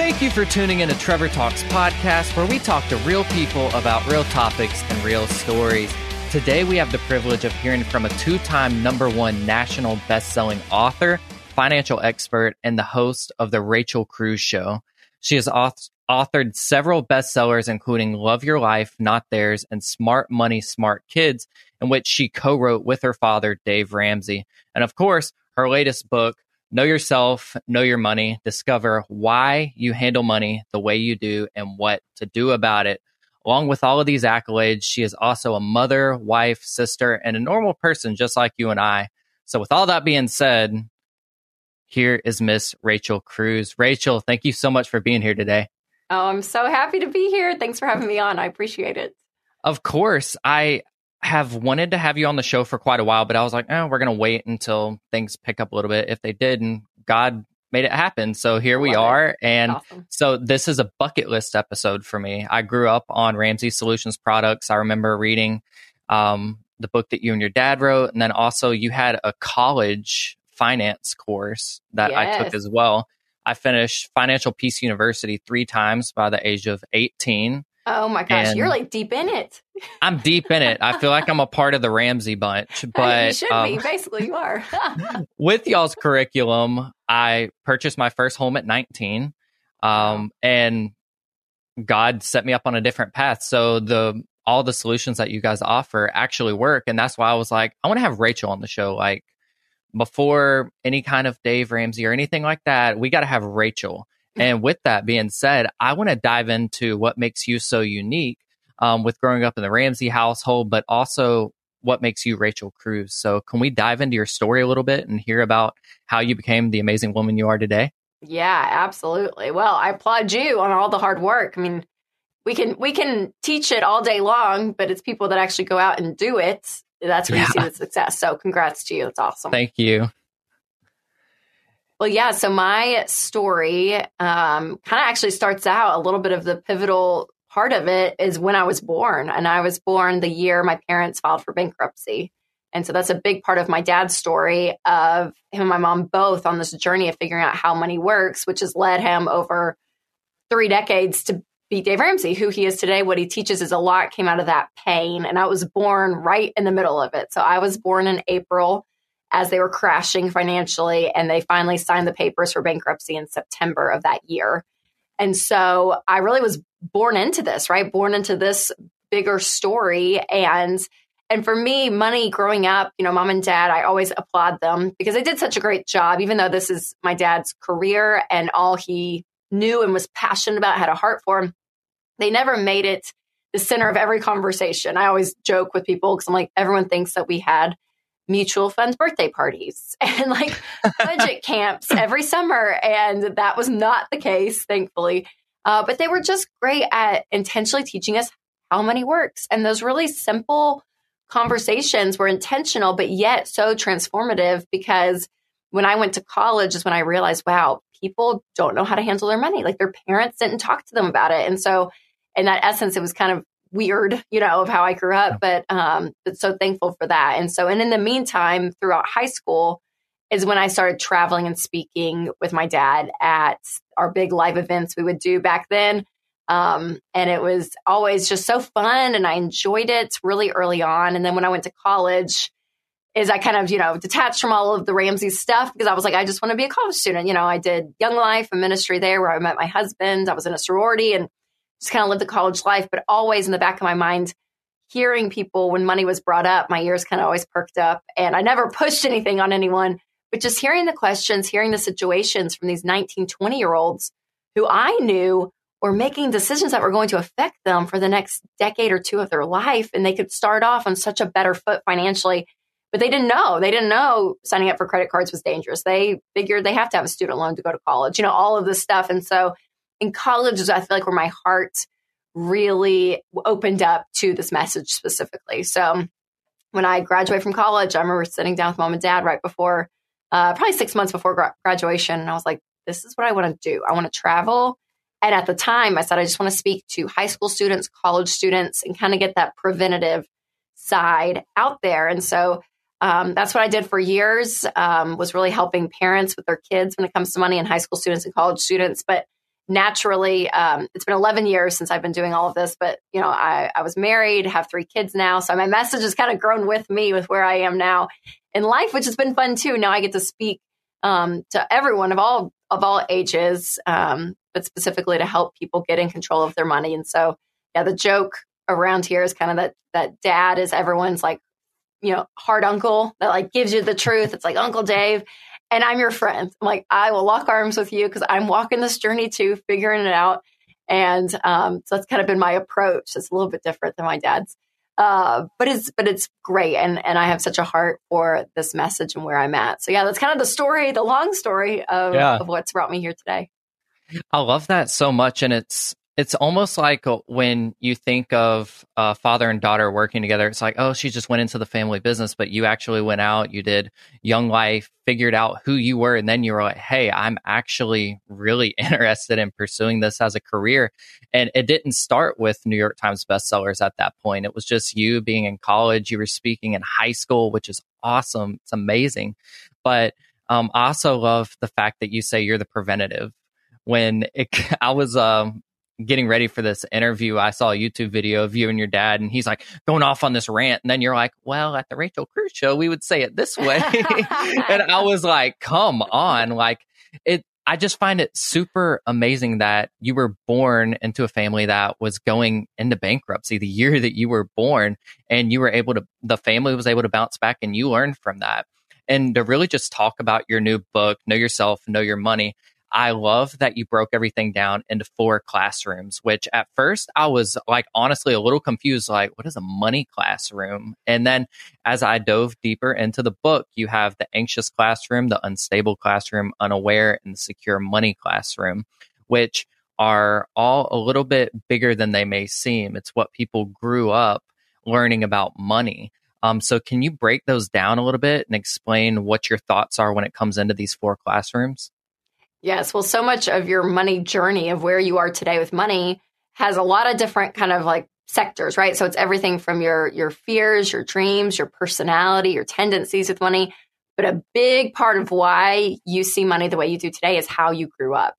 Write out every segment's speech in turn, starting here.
Thank you for tuning in to Trevor Talks podcast, where we talk to real people about real topics and real stories. Today, we have the privilege of hearing from a two time number one national best selling author, financial expert, and the host of The Rachel Cruz Show. She has auth- authored several bestsellers, including Love Your Life, Not Theirs, and Smart Money, Smart Kids, in which she co wrote with her father, Dave Ramsey. And of course, her latest book, Know yourself, know your money, discover why you handle money the way you do and what to do about it. Along with all of these accolades, she is also a mother, wife, sister, and a normal person just like you and I. So, with all that being said, here is Miss Rachel Cruz. Rachel, thank you so much for being here today. Oh, I'm so happy to be here. Thanks for having me on. I appreciate it. Of course. I have wanted to have you on the show for quite a while, but I was like, oh, we're going to wait until things pick up a little bit. If they did, and God made it happen. So here we are. It. And awesome. so this is a bucket list episode for me. I grew up on Ramsey Solutions products. I remember reading um, the book that you and your dad wrote. And then also you had a college finance course that yes. I took as well. I finished Financial Peace University three times by the age of 18. Oh my gosh, and you're like deep in it. I'm deep in it. I feel like I'm a part of the Ramsey bunch, but you should um, be. Basically, you are. with y'all's curriculum, I purchased my first home at 19, um, and God set me up on a different path. So the all the solutions that you guys offer actually work, and that's why I was like, I want to have Rachel on the show. Like before any kind of Dave Ramsey or anything like that, we got to have Rachel. And with that being said, I want to dive into what makes you so unique um, with growing up in the Ramsey household, but also what makes you Rachel Cruz. So, can we dive into your story a little bit and hear about how you became the amazing woman you are today? Yeah, absolutely. Well, I applaud you on all the hard work. I mean, we can we can teach it all day long, but it's people that actually go out and do it. That's where yeah. you see the success. So, congrats to you. It's awesome. Thank you. Well, yeah. So my story um, kind of actually starts out a little bit of the pivotal part of it is when I was born. And I was born the year my parents filed for bankruptcy. And so that's a big part of my dad's story of him and my mom both on this journey of figuring out how money works, which has led him over three decades to be Dave Ramsey, who he is today. What he teaches is a lot came out of that pain. And I was born right in the middle of it. So I was born in April as they were crashing financially, and they finally signed the papers for bankruptcy in September of that year. And so I really was born into this, right? Born into this bigger story. And and for me, money growing up, you know, mom and dad, I always applaud them because they did such a great job, even though this is my dad's career and all he knew and was passionate about, had a heart for. They never made it the center of every conversation. I always joke with people because I'm like, everyone thinks that we had mutual funds birthday parties and like budget camps every summer. And that was not the case, thankfully. Uh, but they were just great at intentionally teaching us how money works. And those really simple conversations were intentional, but yet so transformative because when I went to college is when I realized, wow, people don't know how to handle their money. Like their parents didn't talk to them about it. And so, in that essence, it was kind of weird, you know, of how I grew up, but um, but so thankful for that. And so, and in the meantime, throughout high school is when I started traveling and speaking with my dad at our big live events we would do back then. Um, and it was always just so fun, and I enjoyed it really early on. And then when I went to college, is I kind of, you know, detached from all of the Ramsey stuff because I was like, I just want to be a college student. You know, I did Young Life and ministry there where I met my husband. I was in a sorority and just kind of lived the college life, but always in the back of my mind, hearing people when money was brought up, my ears kind of always perked up. And I never pushed anything on anyone, but just hearing the questions, hearing the situations from these 19, 20 year olds who I knew were making decisions that were going to affect them for the next decade or two of their life. And they could start off on such a better foot financially, but they didn't know. They didn't know signing up for credit cards was dangerous. They figured they have to have a student loan to go to college, you know, all of this stuff. And so in college is I feel like where my heart really opened up to this message specifically. So when I graduated from college, I remember sitting down with mom and dad right before, uh, probably six months before gra- graduation, and I was like, "This is what I want to do. I want to travel." And at the time, I said, "I just want to speak to high school students, college students, and kind of get that preventative side out there." And so um, that's what I did for years. Um, was really helping parents with their kids when it comes to money and high school students and college students, but naturally, um, it's been 11 years since I've been doing all of this, but you know, I, I was married, have three kids now. So my message has kind of grown with me with where I am now in life, which has been fun too. Now I get to speak um, to everyone of all of all ages, um, but specifically to help people get in control of their money. And so, yeah, the joke around here is kind of that that dad is everyone's like, you know, hard uncle that like gives you the truth. It's like Uncle Dave and I'm your friend. I'm like, I will lock arms with you because I'm walking this journey too, figuring it out. And um, so that's kind of been my approach. It's a little bit different than my dad's, uh, but it's but it's great, and and I have such a heart for this message and where I'm at. So yeah, that's kind of the story, the long story of, yeah. of what's brought me here today. I love that so much, and it's it's almost like uh, when you think of a father and daughter working together, it's like, oh, she just went into the family business, but you actually went out, you did young life, figured out who you were, and then you were like, hey, I'm actually really interested in pursuing this as a career. And it didn't start with New York Times bestsellers at that point. It was just you being in college, you were speaking in high school, which is awesome. It's amazing. But um, I also love the fact that you say you're the preventative when it, I was um, getting ready for this interview, I saw a YouTube video of you and your dad, and he's like going off on this rant. And then you're like, well, at the Rachel Cruz show, we would say it this way. and I was like, come on. Like, it, I just find it super amazing that you were born into a family that was going into bankruptcy the year that you were born, and you were able to, the family was able to bounce back, and you learned from that. And to really just talk about your new book, Know Yourself, Know Your Money, I love that you broke everything down into four classrooms, which at first I was like honestly a little confused, like, what is a money classroom? And then as I dove deeper into the book, you have the anxious classroom, the unstable classroom, unaware, and the secure money classroom, which are all a little bit bigger than they may seem. It's what people grew up learning about money. Um, so, can you break those down a little bit and explain what your thoughts are when it comes into these four classrooms? Yes. Well, so much of your money journey of where you are today with money has a lot of different kind of like sectors, right? So it's everything from your your fears, your dreams, your personality, your tendencies with money. But a big part of why you see money the way you do today is how you grew up.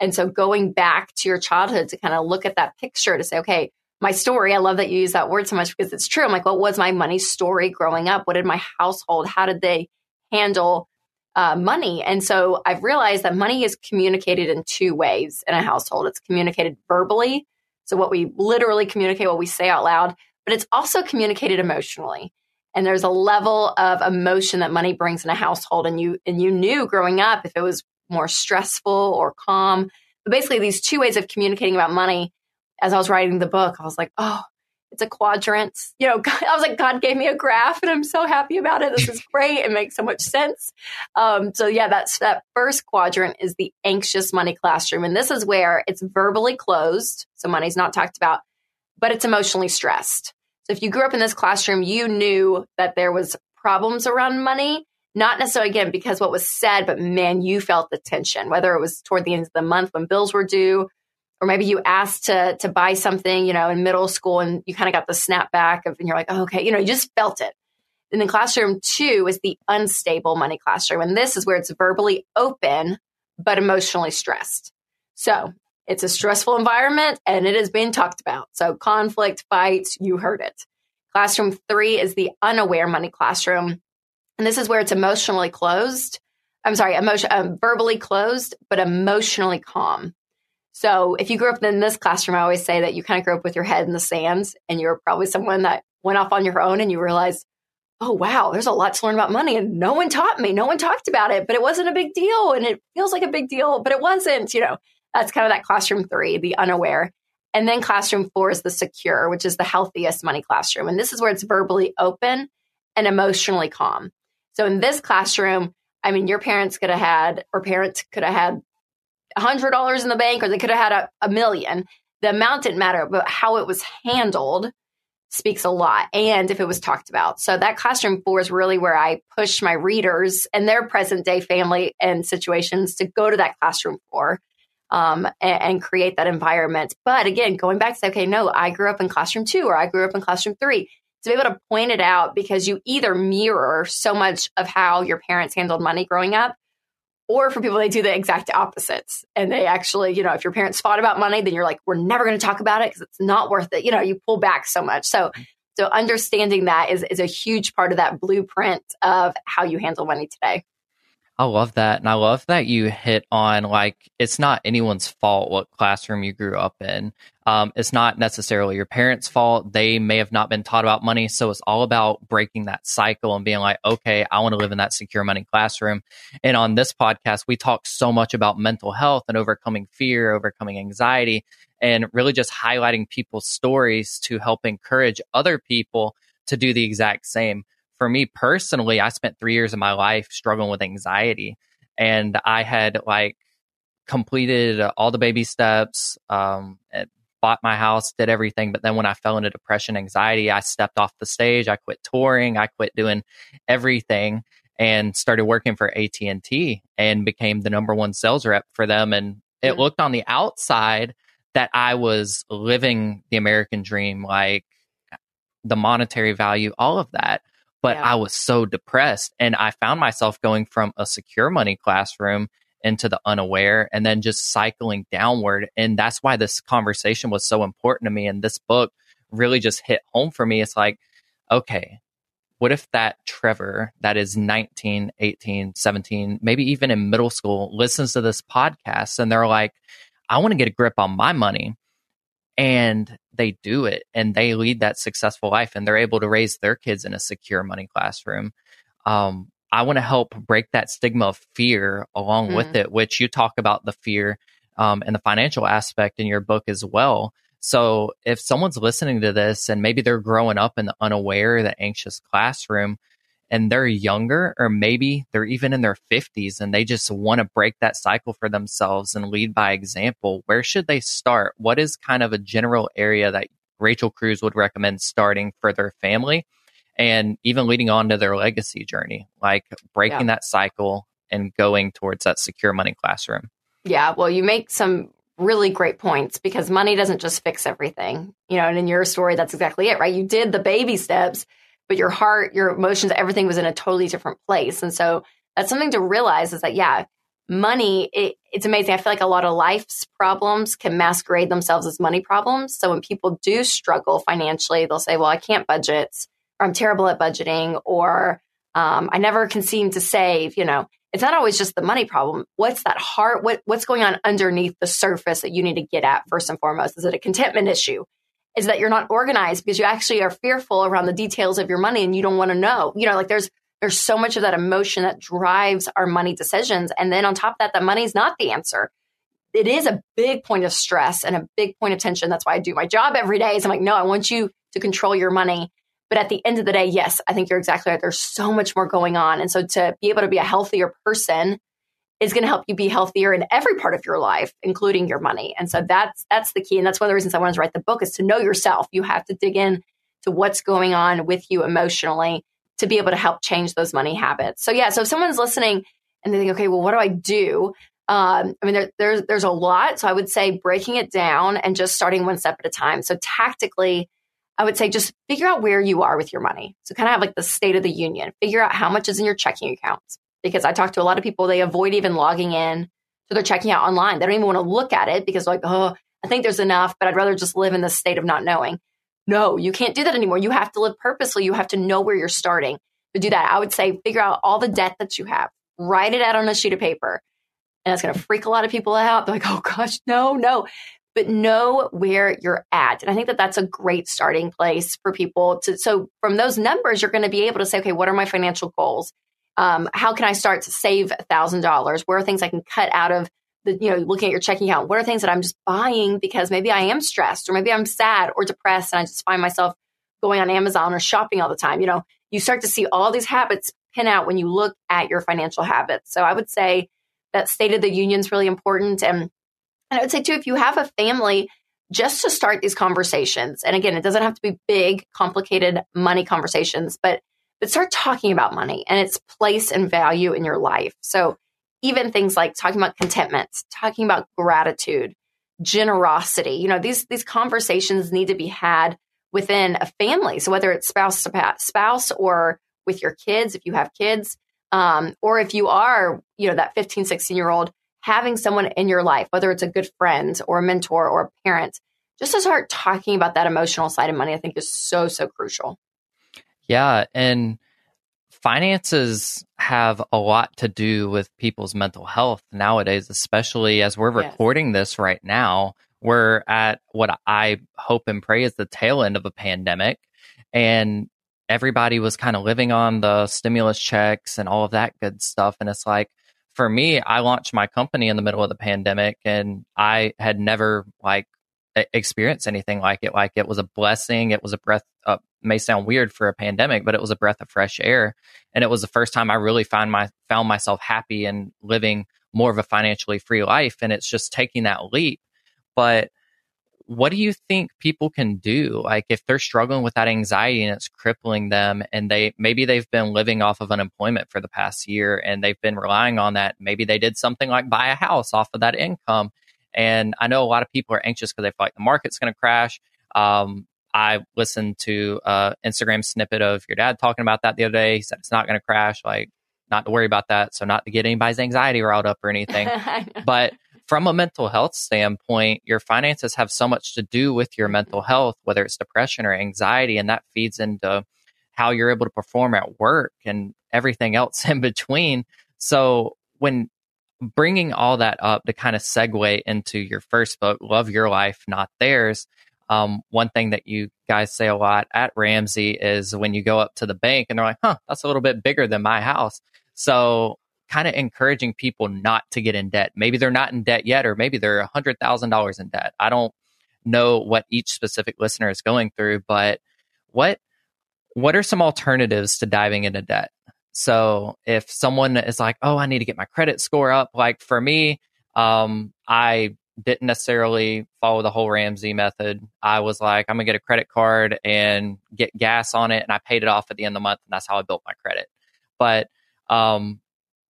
And so going back to your childhood to kind of look at that picture to say, okay, my story, I love that you use that word so much because it's true. I'm like, what was my money story growing up? What did my household, how did they handle uh, money. And so I've realized that money is communicated in two ways in a household. It's communicated verbally, so what we literally communicate, what we say out loud, but it's also communicated emotionally. And there's a level of emotion that money brings in a household, and you and you knew growing up if it was more stressful or calm. But basically, these two ways of communicating about money. As I was writing the book, I was like, oh, it's a quadrant. You know, God, I was like, God gave me a graph and I'm so happy about it. This is great. It makes so much sense. Um, so yeah, that's that first quadrant is the anxious money classroom. And this is where it's verbally closed. So money's not talked about, but it's emotionally stressed. So if you grew up in this classroom, you knew that there was problems around money, not necessarily again because what was said, but man, you felt the tension, whether it was toward the end of the month when bills were due or maybe you asked to to buy something, you know, in middle school and you kind of got the snapback of and you're like, oh, okay, you know, you just felt it. And then classroom two is the unstable money classroom. And this is where it's verbally open, but emotionally stressed. So it's a stressful environment and it is being talked about. So conflict, fights, you heard it. Classroom three is the unaware money classroom. And this is where it's emotionally closed. I'm sorry, emotion, um, verbally closed, but emotionally calm. So if you grew up in this classroom, I always say that you kind of grew up with your head in the sands and you're probably someone that went off on your own and you realized, oh, wow, there's a lot to learn about money. And no one taught me. No one talked about it, but it wasn't a big deal. And it feels like a big deal, but it wasn't. You know, that's kind of that classroom three, the unaware. And then classroom four is the secure, which is the healthiest money classroom. And this is where it's verbally open and emotionally calm. So in this classroom, I mean, your parents could have had, or parents could have had $100 in the bank or they could have had a, a million. The amount didn't matter, but how it was handled speaks a lot and if it was talked about. So that classroom four is really where I push my readers and their present day family and situations to go to that classroom four um, and, and, create that environment. But again, going back to say, okay, no, I grew up in classroom two or I grew up in classroom three. To be able to point it out because you either mirror so much of how your parents handled money growing up Or for people, they do the exact opposites. And they actually, you know, if your parents fought about money, then you're like, we're never going to talk about it because it's not worth it. You know, you pull back so much. So, mm-hmm. so understanding that is, is a huge part of that blueprint of how you handle money today. I love that. And I love that you hit on like, it's not anyone's fault what classroom you grew up in. Um, it's not necessarily your parents' fault. They may have not been taught about money. So it's all about breaking that cycle and being like, okay, I want to live in that secure money classroom. And on this podcast, we talk so much about mental health and overcoming fear, overcoming anxiety, and really just highlighting people's stories to help encourage other people to do the exact same for me personally, I spent three years of my life struggling with anxiety, and I had like completed all the baby steps, um, bought my house, did everything. But then when I fell into depression, anxiety, I stepped off the stage. I quit touring. I quit doing everything and started working for AT and became the number one sales rep for them. And it mm-hmm. looked on the outside that I was living the American dream, like the monetary value, all of that but yeah. I was so depressed. And I found myself going from a secure money classroom into the unaware and then just cycling downward. And that's why this conversation was so important to me. And this book really just hit home for me. It's like, okay, what if that Trevor that is 19, 18, 17, maybe even in middle school listens to this podcast and they're like, I want to get a grip on my money and they do it and they lead that successful life and they're able to raise their kids in a secure money classroom. Um, I want to help break that stigma of fear along mm. with it, which you talk about the fear um, and the financial aspect in your book as well. So if someone's listening to this and maybe they're growing up in the unaware, the anxious classroom, and they're younger, or maybe they're even in their 50s and they just want to break that cycle for themselves and lead by example, where should they start? What is kind of a general area that Rachel Cruz would recommend starting for their family and even leading on to their legacy journey, like breaking yeah. that cycle and going towards that secure money classroom? Yeah, well, you make some really great points because money doesn't just fix everything. You know, and in your story, that's exactly it, right? You did the baby steps but your heart, your emotions, everything was in a totally different place. And so that's something to realize is that, yeah, money, it, it's amazing. I feel like a lot of life's problems can masquerade themselves as money problems. So when people do struggle financially, they'll say, well, I can't budget, or I'm terrible at budgeting, or um, I never can seem to save. You know, it's not always just the money problem. What's that heart? What, what's going on underneath the surface that you need to get at first and foremost? Is it a contentment issue? Is that you're not organized because you actually are fearful around the details of your money and you don't want to know. You know, like there's there's so much of that emotion that drives our money decisions. And then on top of that, the money is not the answer. It is a big point of stress and a big point of tension. That's why I do my job every day. Is I'm like, no, I want you to control your money. But at the end of the day, yes, I think you're exactly right. There's so much more going on. And so to be able to be a healthier person is going to help you be healthier in every part of your life, including your money. And so that's that's the key. And that's one of the reasons I wanted to write the book is to know yourself. You have to dig in to what's going on with you emotionally to be able to help change those money habits. So yeah, so if someone's listening and they think, okay, well, what do I do? Um, I mean, there, there's there's a lot. So I would say breaking it down and just starting one step at a time. So tactically, I would say just figure out where you are with your money. So kind of have like the state of the union. Figure out how much is in your checking accounts because I talk to a lot of people, they avoid even logging in to their checking out online. They don't even want to look at it because, like, oh, I think there's enough, but I'd rather just live in the state of not knowing. No, you can't do that anymore. You have to live purposely. You have to know where you're starting to do that. I would say figure out all the debt that you have, write it out on a sheet of paper. And it's going to freak a lot of people out. They're like, oh gosh, no, no. But know where you're at. And I think that that's a great starting place for people to. So from those numbers, you're going to be able to say, okay, what are my financial goals? Um, how can I start to save $1,000? Where are things I can cut out of the, you know, looking at your checking account? What are things that I'm just buying because maybe I am stressed or maybe I'm sad or depressed and I just find myself going on Amazon or shopping all the time? You know, you start to see all these habits pin out when you look at your financial habits. So I would say that state of the union is really important. And, and I would say too, if you have a family, just to start these conversations, and again, it doesn't have to be big, complicated money conversations, but but start talking about money and its place and value in your life. So even things like talking about contentment, talking about gratitude, generosity, you know, these these conversations need to be had within a family. So whether it's spouse to spouse or with your kids, if you have kids, Um, or if you are, you know, that 15, 16 year old, having someone in your life, whether it's a good friend or a mentor or a parent, just to start talking about that emotional side of money, I think is so, so crucial. Yeah. And finances have a lot to do with people's mental health nowadays, especially as we're yes. recording this right now. We're at what I hope and pray is the tail end of a pandemic. And everybody was kind of living on the stimulus checks and all of that good stuff. And it's like, for me, I launched my company in the middle of the pandemic and I had never like experienced anything like it. Like it was a blessing. It was a breath, uh, may sound weird for a pandemic, but it was a breath of fresh air. And it was the first time I really found my, found myself happy and living more of a financially free life. And it's just taking that leap. But what do you think people can do like if they're struggling with that anxiety and it's crippling them and they maybe they've been living off of unemployment for the past year and they've been relying on that maybe they did something like buy a house off of that income and i know a lot of people are anxious because they feel like the market's going to crash. Um, i listened to an instagram snippet of your dad talking about that the other day. He said it's not going to crash like not to worry about that so not to get anybody's anxiety riled up or anything. But from a mental health standpoint, your finances have so much to do with your mental health, whether it's depression or anxiety, and that feeds into how you're able to perform at work and everything else in between. So, when bringing all that up to kind of segue into your first book, Love Your Life, Not Theirs, um, one thing that you guys say a lot at Ramsey is when you go up to the bank and they're like, huh, that's a little bit bigger than my house. So kind of encouraging people not to get in debt. Maybe they're not in debt yet, or maybe they're $100,000 in debt. I don't know what each specific listener is going through, but what what are some alternatives to diving into debt? So if someone is like, "Oh, I need to get my credit score up," like for me, um, I didn't necessarily follow the whole Ramsey method. I was like, I'm gonna get a credit card and get gas on it, and I paid it off at the end of the month, and that's how I built my credit. But um,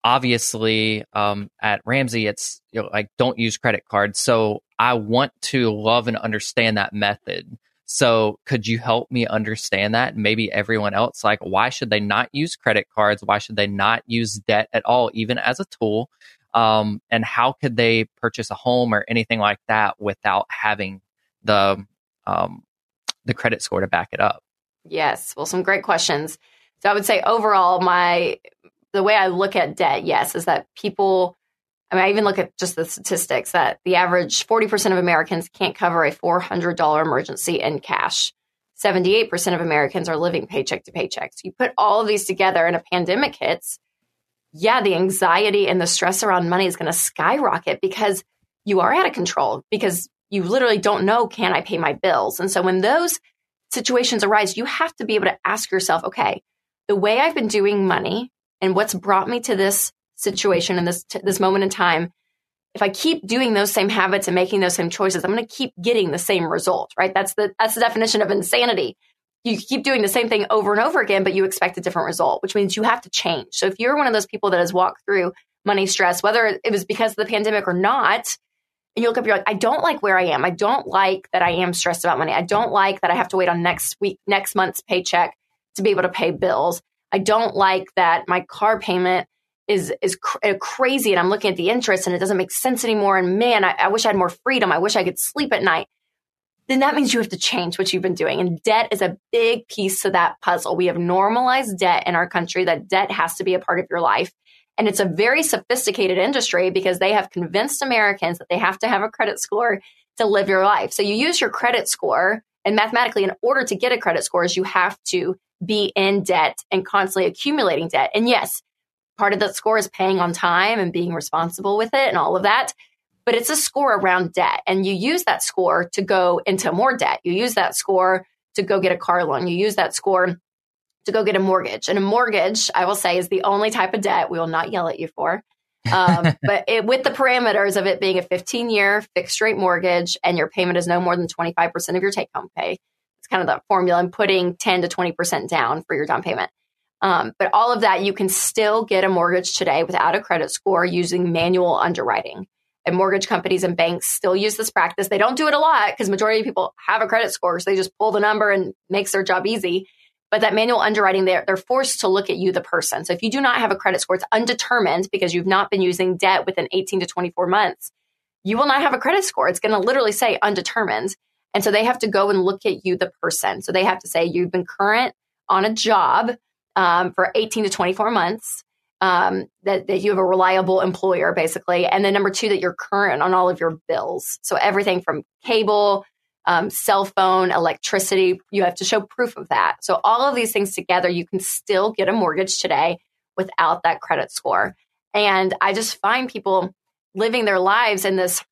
obviously um, at Ramsey, it's you know, like don't use credit cards. So I want to love and understand that method. So could you help me understand that? Maybe everyone else, like why should they not use credit cards? Why should they not use debt at all, even as a tool? Um, and how could they purchase a home or anything like that without having the um, the credit score to back it up? Yes, well, some great questions. So I would say overall, my the way I look at debt, yes, is that people, I mean, I even look at just the statistics that the average 40% of Americans can't cover a $400 emergency in cash. 78% of Americans are living paycheck to paycheck. So you put all of these together and a pandemic hits, yeah, the anxiety and the stress around money is going to skyrocket because you are out of control because you literally don't know, can I pay my bills? And so when those situations arise, you have to be able to ask yourself, okay, the way I've been doing money and what's brought me to this situation and this t- this moment in time if i keep doing those same habits and making those same choices i'm going to keep getting the same result right? That's the that's the definition of insanity. You keep doing the same thing over and over again but you expect a different result which means you have to change. So if you're one of those people that has walked through money stress whether it was because of the pandemic or not and you look up you're like i don't like where i am. I don't like that i am stressed about money. I don't like that i have to wait on next week next month's paycheck to be able to pay bills. I don't like that my car payment is is cr- uh, crazy, and I'm looking at the interest, and it doesn't make sense anymore. And man, I, I wish I had more freedom. I wish I could sleep at night. Then that means you have to change what you've been doing, and debt is a big piece of that puzzle. We have normalized debt in our country; that debt has to be a part of your life. And it's a very sophisticated industry because they have convinced Americans that they have to have a credit score to live your life. So you use your credit score and mathematically in order to get a credit score is you have to be in debt and constantly accumulating debt. And yes, part of that score is paying on time and being responsible with it and all of that. But it's a score around debt. And you use that score to go into more debt. You use that score to go get a car loan. You use that score to go get a mortgage. And a mortgage, I will say, is the only type of debt we will not yell at you for. um, but it, with the parameters of it being a 15 year fixed rate mortgage and your payment is no more than 25% of your take home pay, It's kind of the formula and putting 10 to 20% down for your down payment. Um, but all of that, you can still get a mortgage today without a credit score using manual underwriting. And mortgage companies and banks still use this practice. They don't do it a lot because majority of people have a credit score, so they just pull the number and makes their job easy. But that manual underwriting, they're, they're forced to look at you, the person. So if you do not have a credit score, it's undetermined because you've not been using debt within 18 to 24 months. You will not have a credit score. It's going to literally say undetermined. And so they have to go and look at you, the person. So they have to say you've been current on a job um, for 18 to 24 months, um, that, that you have a reliable employer, basically. And then number two, that you're current on all of your bills. So everything from cable, um, cell phone, electricity, you have to show proof of that. So all of these things together, you can still get a mortgage today without that credit score. And I just find people living their lives in this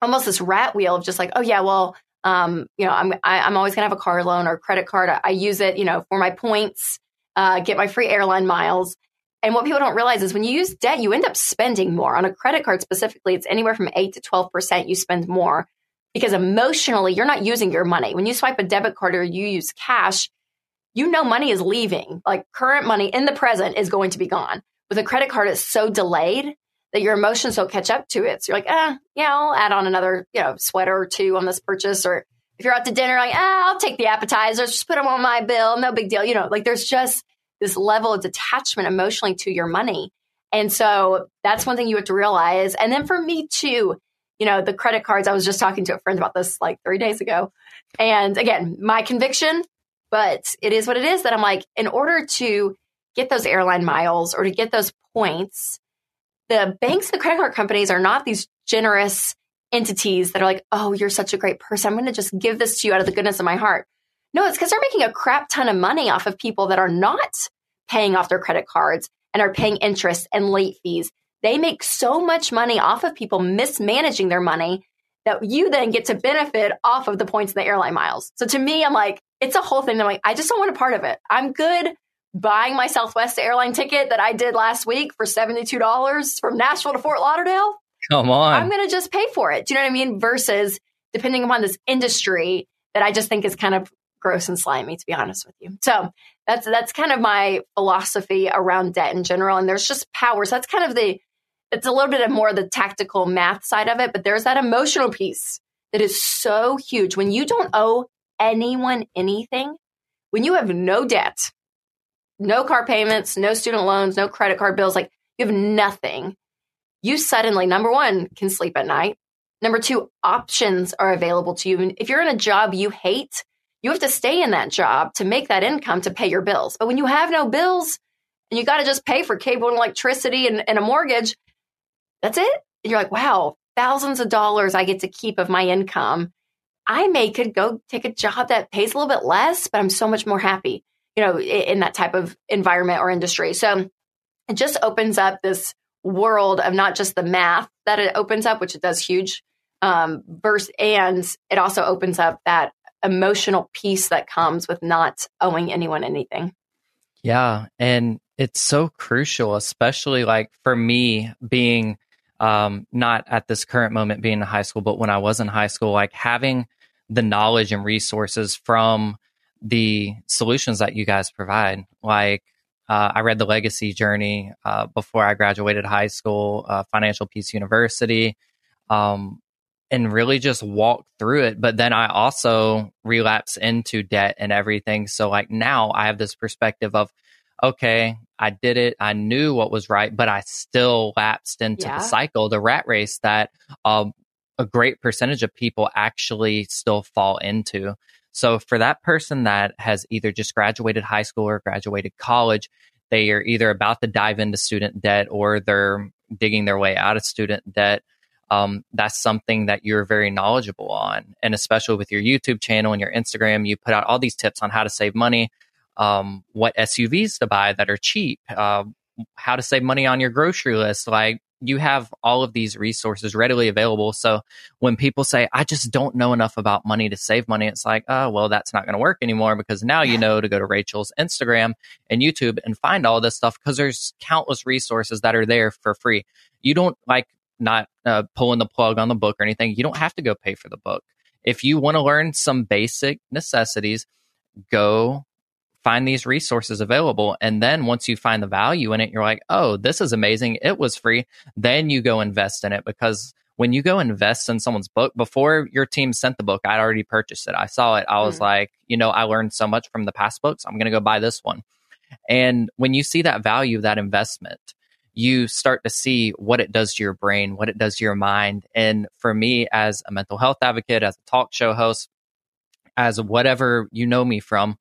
almost this rat wheel of just like, oh yeah, well, um, you know, I'm I, am i am always gonna have a car loan or credit card. I, I use it, you know, for my points, uh, get my free airline miles. And what people don't realize is when you use debt, you end up spending more. On a credit card specifically, it's anywhere from eight to twelve percent. You spend more because emotionally, you're not using your money. When you swipe a debit card or you use cash, you know money is leaving. Like current money in the present is going to be gone. With a credit card, it's so delayed that your emotions don't catch up to it. So you're like, ah, yeah, I'll add on another, you know, sweater or two on this purchase. Or if you're out to dinner, like, ah, I'll take the appetizers, just put them on my bill, no big deal. You know, like there's just this level of detachment emotionally to your money. And so that's one thing you have to realize. And then for me too, you know, the credit cards, I was just talking to a friend about this like three days ago. And again, my conviction, but it is what it is that I'm like, in order to get those airline miles or to get those points, the banks, the credit card companies are not these generous entities that are like, oh, you're such a great person. I'm going to just give this to you out of the goodness of my heart. No, it's because they're making a crap ton of money off of people that are not paying off their credit cards and are paying interest and late fees. They make so much money off of people mismanaging their money that you then get to benefit off of the points in the airline miles. So to me, I'm like, it's a whole thing. I'm like, I just don't want a part of it. I'm good buying my Southwest airline ticket that I did last week for $72 from Nashville to Fort Lauderdale. Come on. I'm going to just pay for it. Do you know what I mean? Versus depending upon this industry that I just think is kind of gross and slimy, to be honest with you. So that's that's kind of my philosophy around debt in general. And there's just power. So that's kind of the it's a little bit of more the tactical math side of it, but there's that emotional piece that is so huge. When you don't owe anyone anything, when you have no debt, no car payments, no student loans, no credit card bills, like you have nothing, you suddenly, number one, can sleep at night. Number two, options are available to you. And if you're in a job you hate, you have to stay in that job to make that income to pay your bills. But when you have no bills and you got to just pay for cable and electricity and, and a mortgage, that's it. And you're like, wow, thousands of dollars I get to keep of my income. I may could go take a job that pays a little bit less, but I'm so much more happy you know, in that type of environment or industry. So it just opens up this world of not just the math that it opens up, which it does huge, um, verse, and it also opens up that emotional piece that comes with not owing anyone anything. Yeah. And it's so crucial, especially like for me being um, not at this current moment being in high school, but when I was in high school, like having the knowledge and resources from the solutions that you guys provide. Like, uh, I read The Legacy Journey uh, before I graduated high school, uh, Financial Peace University, um, and really just walked through it. But then I also relapse into debt and everything. So, like, now I have this perspective of, okay, I did it. I knew what was right, but I still lapsed into yeah. the cycle, the rat race that um, a great percentage of people actually still fall into. So for that person that has either just graduated high school or graduated college, they are either about to dive into student debt or they're digging their way out of student debt. Um, that's something that you're very knowledgeable on. And especially with your YouTube channel and your Instagram, you put out all these tips on how to save money, um, what SUVs to buy that are cheap, uh, how to save money on your grocery list. Like you have all of these resources readily available. So when people say, I just don't know enough about money to save money, it's like, oh, well, that's not going to work anymore because now you know to go to Rachel's Instagram and YouTube and find all this stuff because there's countless resources that are there for free. You don't like not uh, pulling the plug on the book or anything. You don't have to go pay for the book. If you want to learn some basic necessities, go find these resources available. And then once you find the value in it, you're like, oh, this is amazing. It was free. Then you go invest in it because when you go invest in someone's book before your team sent the book, I'd already purchased it. I saw it. I was mm-hmm. like, you know, I learned so much from the past books. I'm going to go buy this one. And when you see that value of that investment, you start to see what it does to your brain, what it does to your mind. And for me, as a mental health advocate, as a talk show host, as whatever you know me from,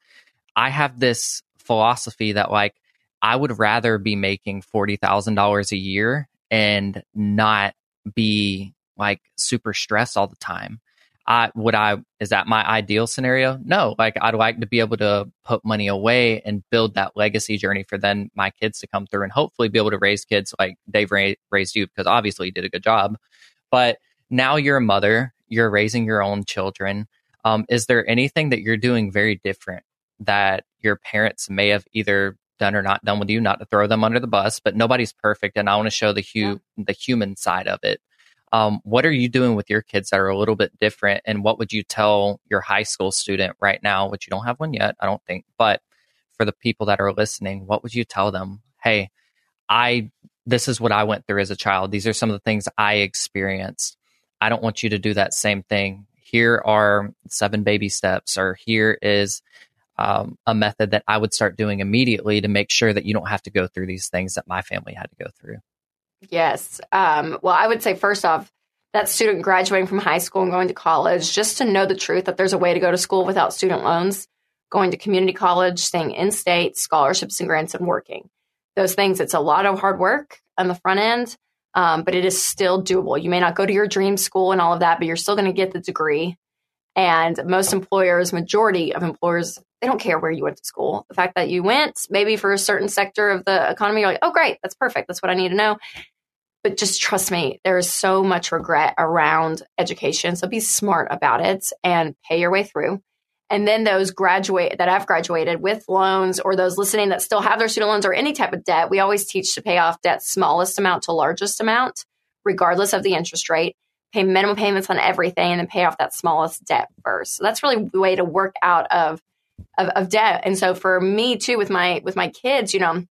I have this philosophy that like I would rather be making $40,000 a year and not be like super stressed all the time. I would I is that my ideal scenario? No, like I'd like to be able to put money away and build that legacy journey for then my kids to come through and hopefully be able to raise kids like Dave ra- raised you because obviously you did a good job. But now you're a mother, you're raising your own children. Um, is there anything that you're doing very different that your parents may have either done or not done with you? Not to throw them under the bus, but nobody's perfect, and I want to show the hu- yeah. the human side of it. Um, what are you doing with your kids that are a little bit different? And what would you tell your high school student right now, which you don't have one yet, I don't think, but for the people that are listening, what would you tell them? Hey, I, this is what I went through as a child. These are some of the things I experienced. I don't want you to do that same thing here are seven baby steps, or here is um, a method that I would start doing immediately to make sure that you don't have to go through these things that my family had to go through. Yes. Um, well, I would say, first off, that student graduating from high school and going to college, just to know the truth that there's a way to go to school without student loans, going to community college, staying in state, scholarships and grants, and working. Those things, it's a lot of hard work on the front end um, but it is still doable. You may not go to your dream school and all of that, but you're still going to get the degree. And most employers, majority of employers, they don't care where you went to school. The fact that you went, maybe for a certain sector of the economy, you're like, oh, great, that's perfect. That's what I need to know. But just trust me, there is so much regret around education. So be smart about it and pay your way through. And then those graduate that have graduated with loans or those listening that still have their student loans or any type of debt, we always teach to pay off debt smallest amount to largest amount, regardless of the interest rate. Pay minimum payments on everything and then pay off that smallest debt first. So that's really the way to work out of, of, of debt. And so for me too, with my with my kids, you know,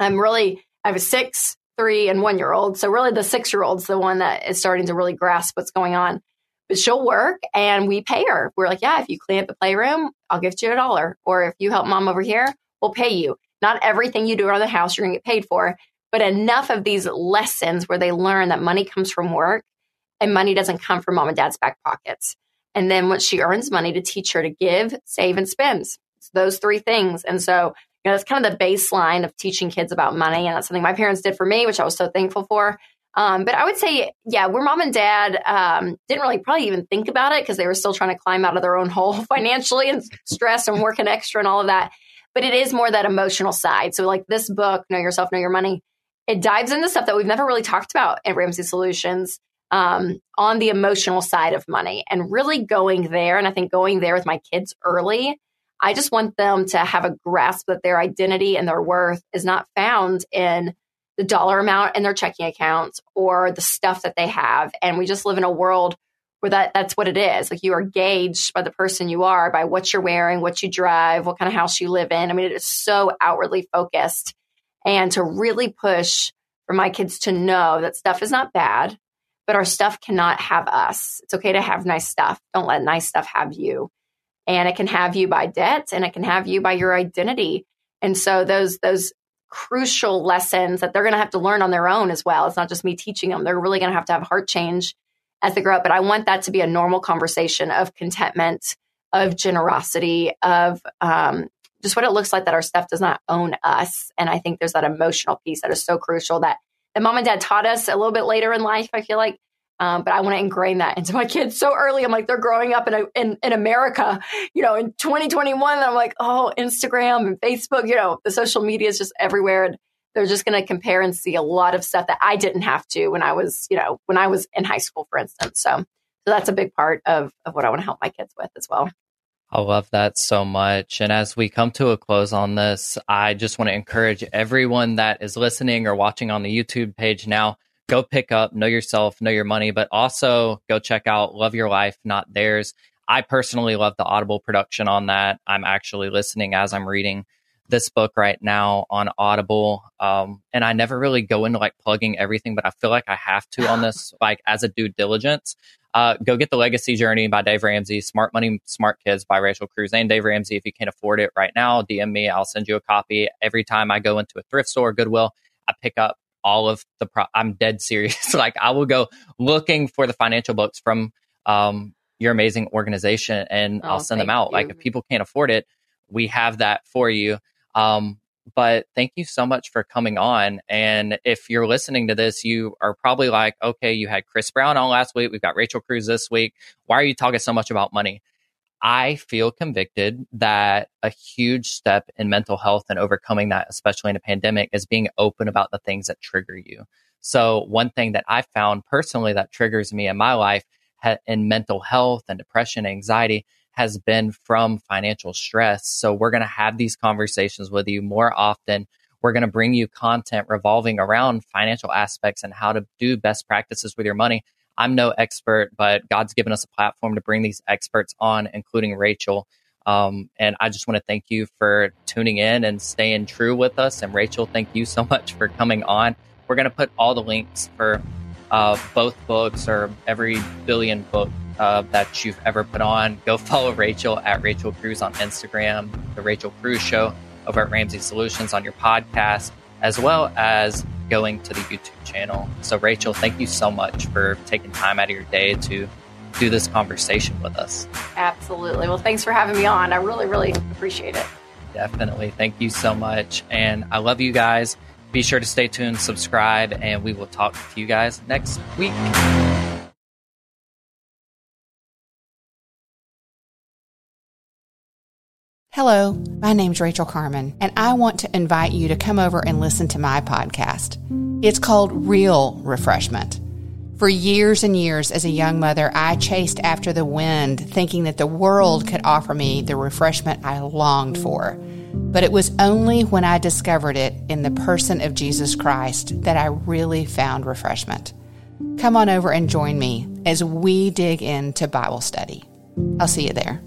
I'm really I have a six, three, and one year old. So really the six year old's the one that is starting to really grasp what's going on but she'll work and we pay her. We're like, yeah, if you clean up the playroom, I'll give you a dollar. Or if you help mom over here, we'll pay you. Not everything you do around the house you're to get paid for, but enough of these lessons where they learn that money comes from work and money doesn't come from mom and dad's back pockets. And then once she earns money to teach her to give, save, and spend. It's those three things. And so, you know, that's kind of the baseline of teaching kids about money. And that's something my parents did for me, which I was so thankful for. Um, but I would say, yeah, where mom and dad um, didn't really probably even think about it because they were still trying to climb out of their own hole financially and stress and working extra and all of that. But it is more that emotional side. So, like this book, Know Yourself, Know Your Money, it dives into stuff that we've never really talked about at Ramsey Solutions um, on the emotional side of money and really going there. And I think going there with my kids early, I just want them to have a grasp that their identity and their worth is not found in the dollar amount in their checking accounts or the stuff that they have. And we just live in a world where that that's what it is. Like you are gauged by the person you are, by what you're wearing, what you drive, what kind of house you live in. I mean, it is so outwardly focused. And to really push for my kids to know that stuff is not bad, but our stuff cannot have us. It's okay to have nice stuff. Don't let nice stuff have you. And it can have you by debt and it can have you by your identity. And so those those crucial lessons that they're going to have to learn on their own as well. It's not just me teaching them. They're really going to have to have heart change as they grow up. But I want that to be a normal conversation of contentment, of generosity, of um, just what it looks like that our stuff does not own us. And I think there's that emotional piece that is so crucial that that mom and dad taught us a little bit later in life. I feel like um, but I want to ingrain that into my kids so early. I'm like, they're growing up in, a, in, in America, you know, in 2021. I'm like, oh, Instagram and Facebook, you know, the social media is just everywhere. And they're just going to compare and see a lot of stuff that I didn't have to when I was, you know, when I was in high school, for instance. So, so that's a big part of, of what I want to help my kids with as well. I love that so much. And as we come to a close on this, I just want to encourage everyone that is listening or watching on the YouTube page now go pick up Know Yourself, Know Your Money, but also go check out Love Your Life, Not Theirs. I personally love the Audible production on that. I'm actually listening as I'm reading this book right now on Audible. Um, and I never really go into like plugging everything, but I feel like I have to on this, like as a due diligence. Uh, go get The Legacy Journey by Dave Ramsey, Smart Money, Smart Kids by Rachel Cruz and Dave Ramsey. If you can't afford it right now, DM me. I'll send you a copy. Every time I go into a thrift store, Goodwill, I pick up all of the pro- I'm dead serious. like I will go looking for the financial books from um, your amazing organization and oh, I'll send them out. You. Like if people can't afford it, we have that for you. Um, but thank you so much for coming on. And if you're listening to this, you are probably like, okay, you had Chris Brown on last week. We've got Rachel Cruze this week. Why are you talking so much about money? I feel convicted that a huge step in mental health and overcoming that, especially in a pandemic, is being open about the things that trigger you. So, one thing that I found personally that triggers me in my life in mental health and depression, anxiety has been from financial stress. So we're going to have these conversations with you more often. We're going to bring you content revolving around financial aspects and how to do best practices with your money. I'm no expert, but God's given us a platform to bring these experts on, including Rachel. Um, and I just want to thank you for tuning in and staying true with us. And Rachel, thank you so much for coming on. We're going to put all the links for uh, both books or every billion book uh, that you've ever put on, go follow Rachel at Rachel Cruze on Instagram, The Rachel Cruze Show over at Ramsey Solutions on your podcast, as well as going to the YouTube channel. So, Rachel, thank you so much for taking time out of your day to do this conversation with us. Absolutely. Well, thanks for having me on. I really, really appreciate it. Definitely. Thank you so much. And I love you guys. Be sure to stay tuned, subscribe, and we will talk to you guys next week. Hello, my name's Rachel Carmen, and I want to invite you to come over and listen to my podcast. It's called Real Refreshment. For years and years as a young mother, I chased after the wind, thinking that the world could offer me the refreshment I longed for. But it was only when I discovered it in the person of Jesus Christ that I really found refreshment. Come on over and join me as we dig into Bible study. I'll see you there.